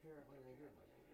apparently they didn't.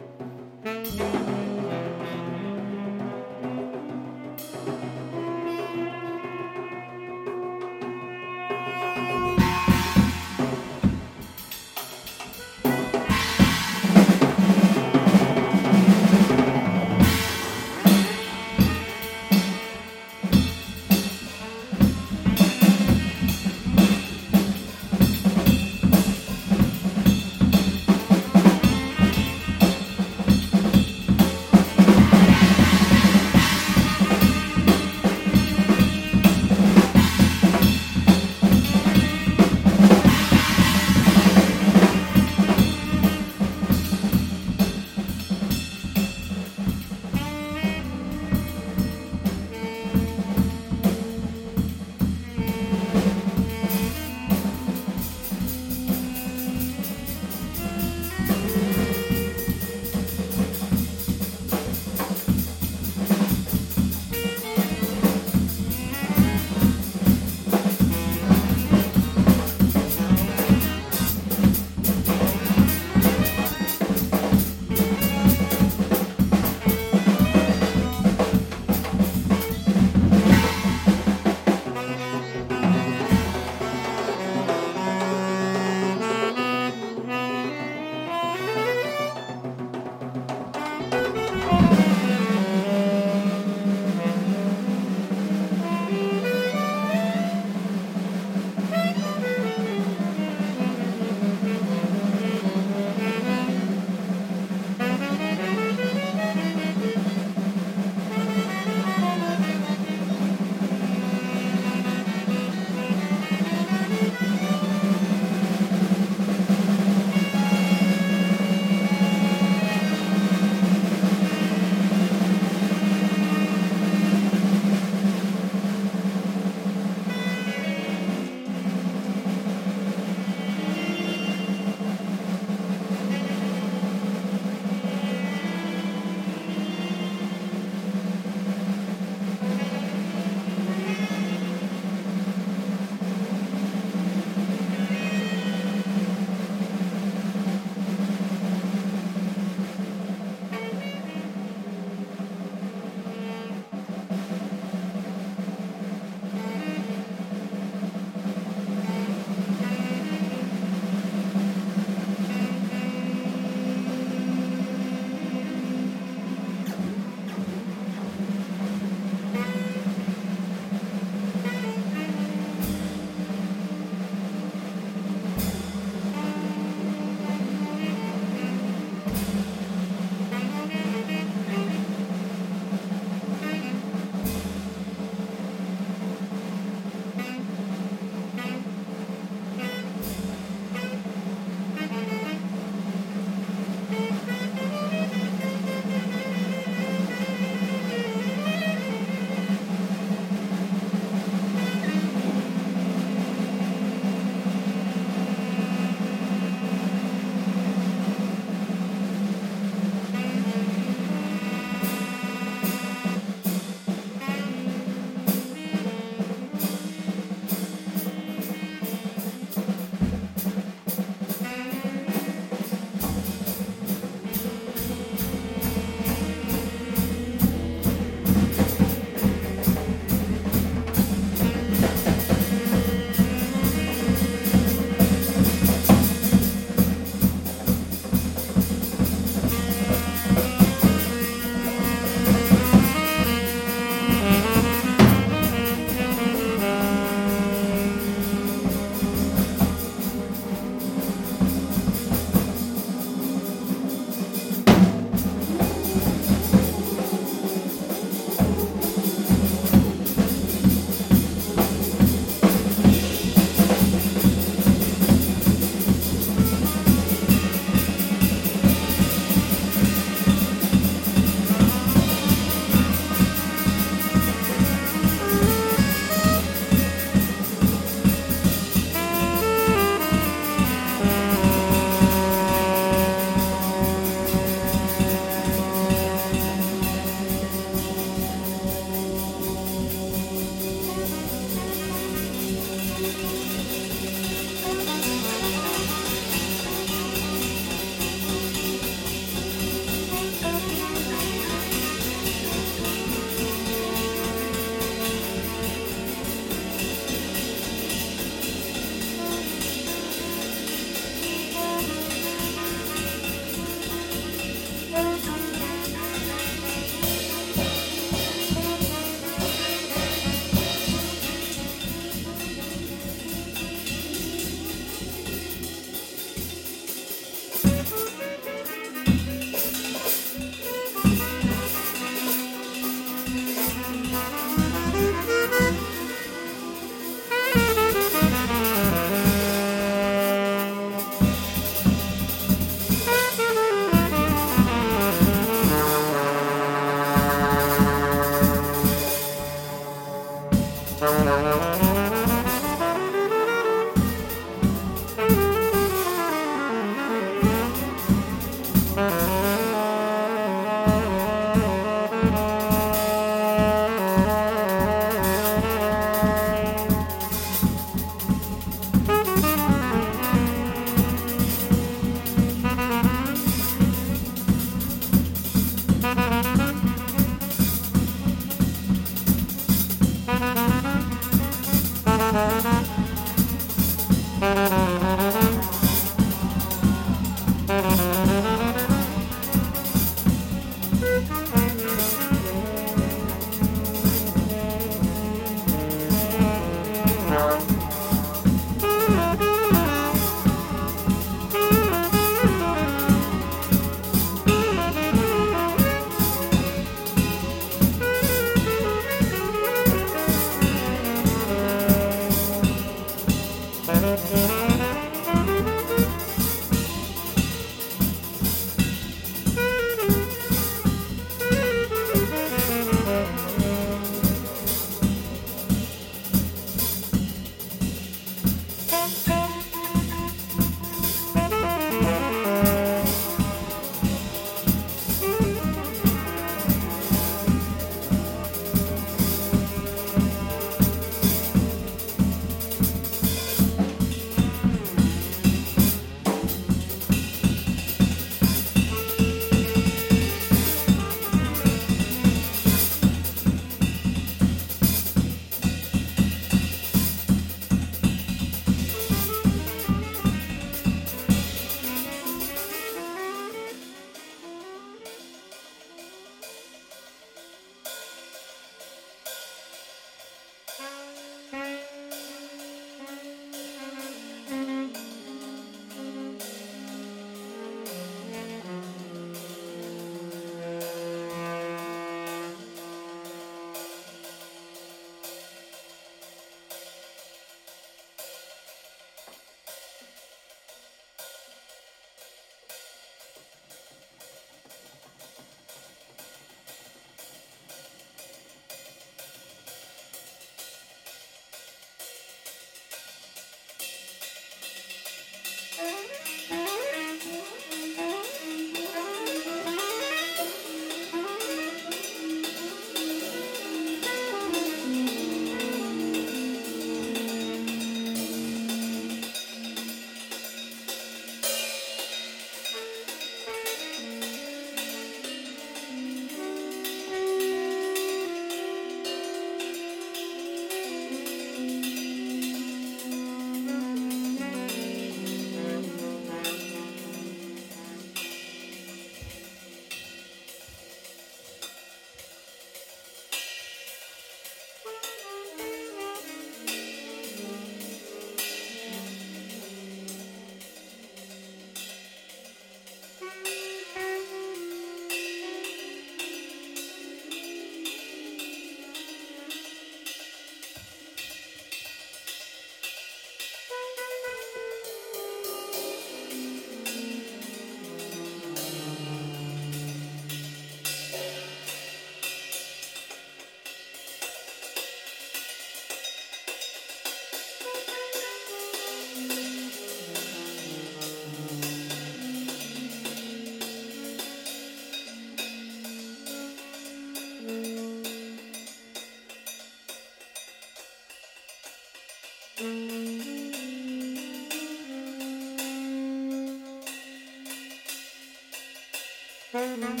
Thank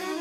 you.